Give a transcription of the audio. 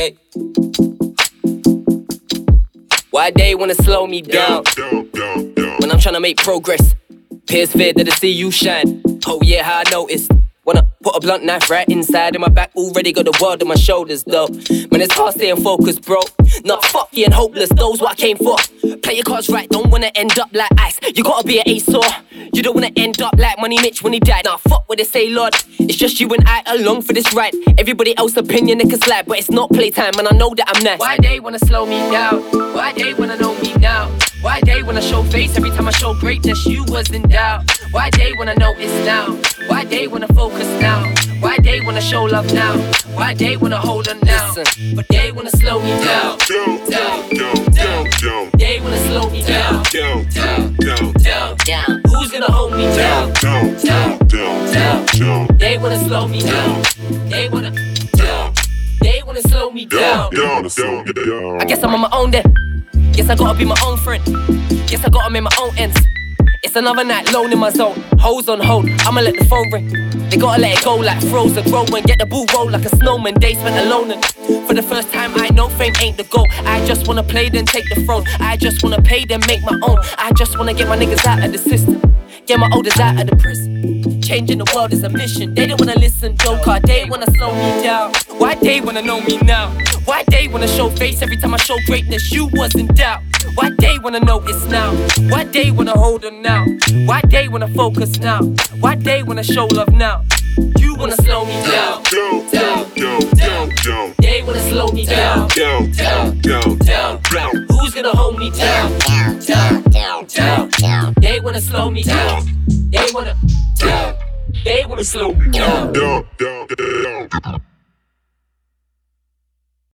day. Why they wanna slow me down? When I'm trying to make progress, peers fear that I see you shine. Oh yeah, how I noticed. Wanna put a blunt knife right inside of my back. Already got the world on my shoulders though. Man, it's hard staying focused, bro. Not fucky and hopeless, those what I came for. Play your cards right, don't wanna end up like ice. You gotta be an ace or you don't wanna end up like Money Mitch when he died. Nah, fuck what they say, Lord. It's just you and I along for this ride. Everybody else opinion they can slide, but it's not playtime, and I know that I'm nice. Why they wanna slow me down? Why they wanna know me now? Why they wanna show face every time I show greatness? You was in doubt. Why they wanna know it's now? Why they wanna focus now? Why they wanna show love now? Why they wanna hold on now? But they wanna slow me down. Down, down, down. down. They wanna slow me down. Down, down, down, down. Who's gonna hold me down? Down, down, down, down. They wanna slow me down. They wanna down. They wanna slow me down. I guess I'm on my own then. Guess I gotta be my own friend. Guess I gotta make my own ends. It's another night alone in my zone. Hoes on hold, I'ma let the phone ring. They gotta let it go like frozen. Grow and get the ball roll like a snowman. They spent alone and for the first time I know fame ain't the goal. I just wanna play then take the throne. I just wanna pay then make my own. I just wanna get my niggas out of the system. Get my olders out of the prison. Changing the world is a mission. They don't wanna listen, car. They wanna slow me down. Why they wanna know me now? Why they wanna show face every time I show greatness? You was in doubt. Why they wanna it's now? Why they wanna hold on now? Why they wanna focus now? Why they wanna show love now? You wanna slow me down, down, down, down. down. They wanna slow me down, down, down, down, down. Who's gonna hold me down, down, down, down, down? They wanna slow me down. They wanna down. They wanna slow me down. down, down, down.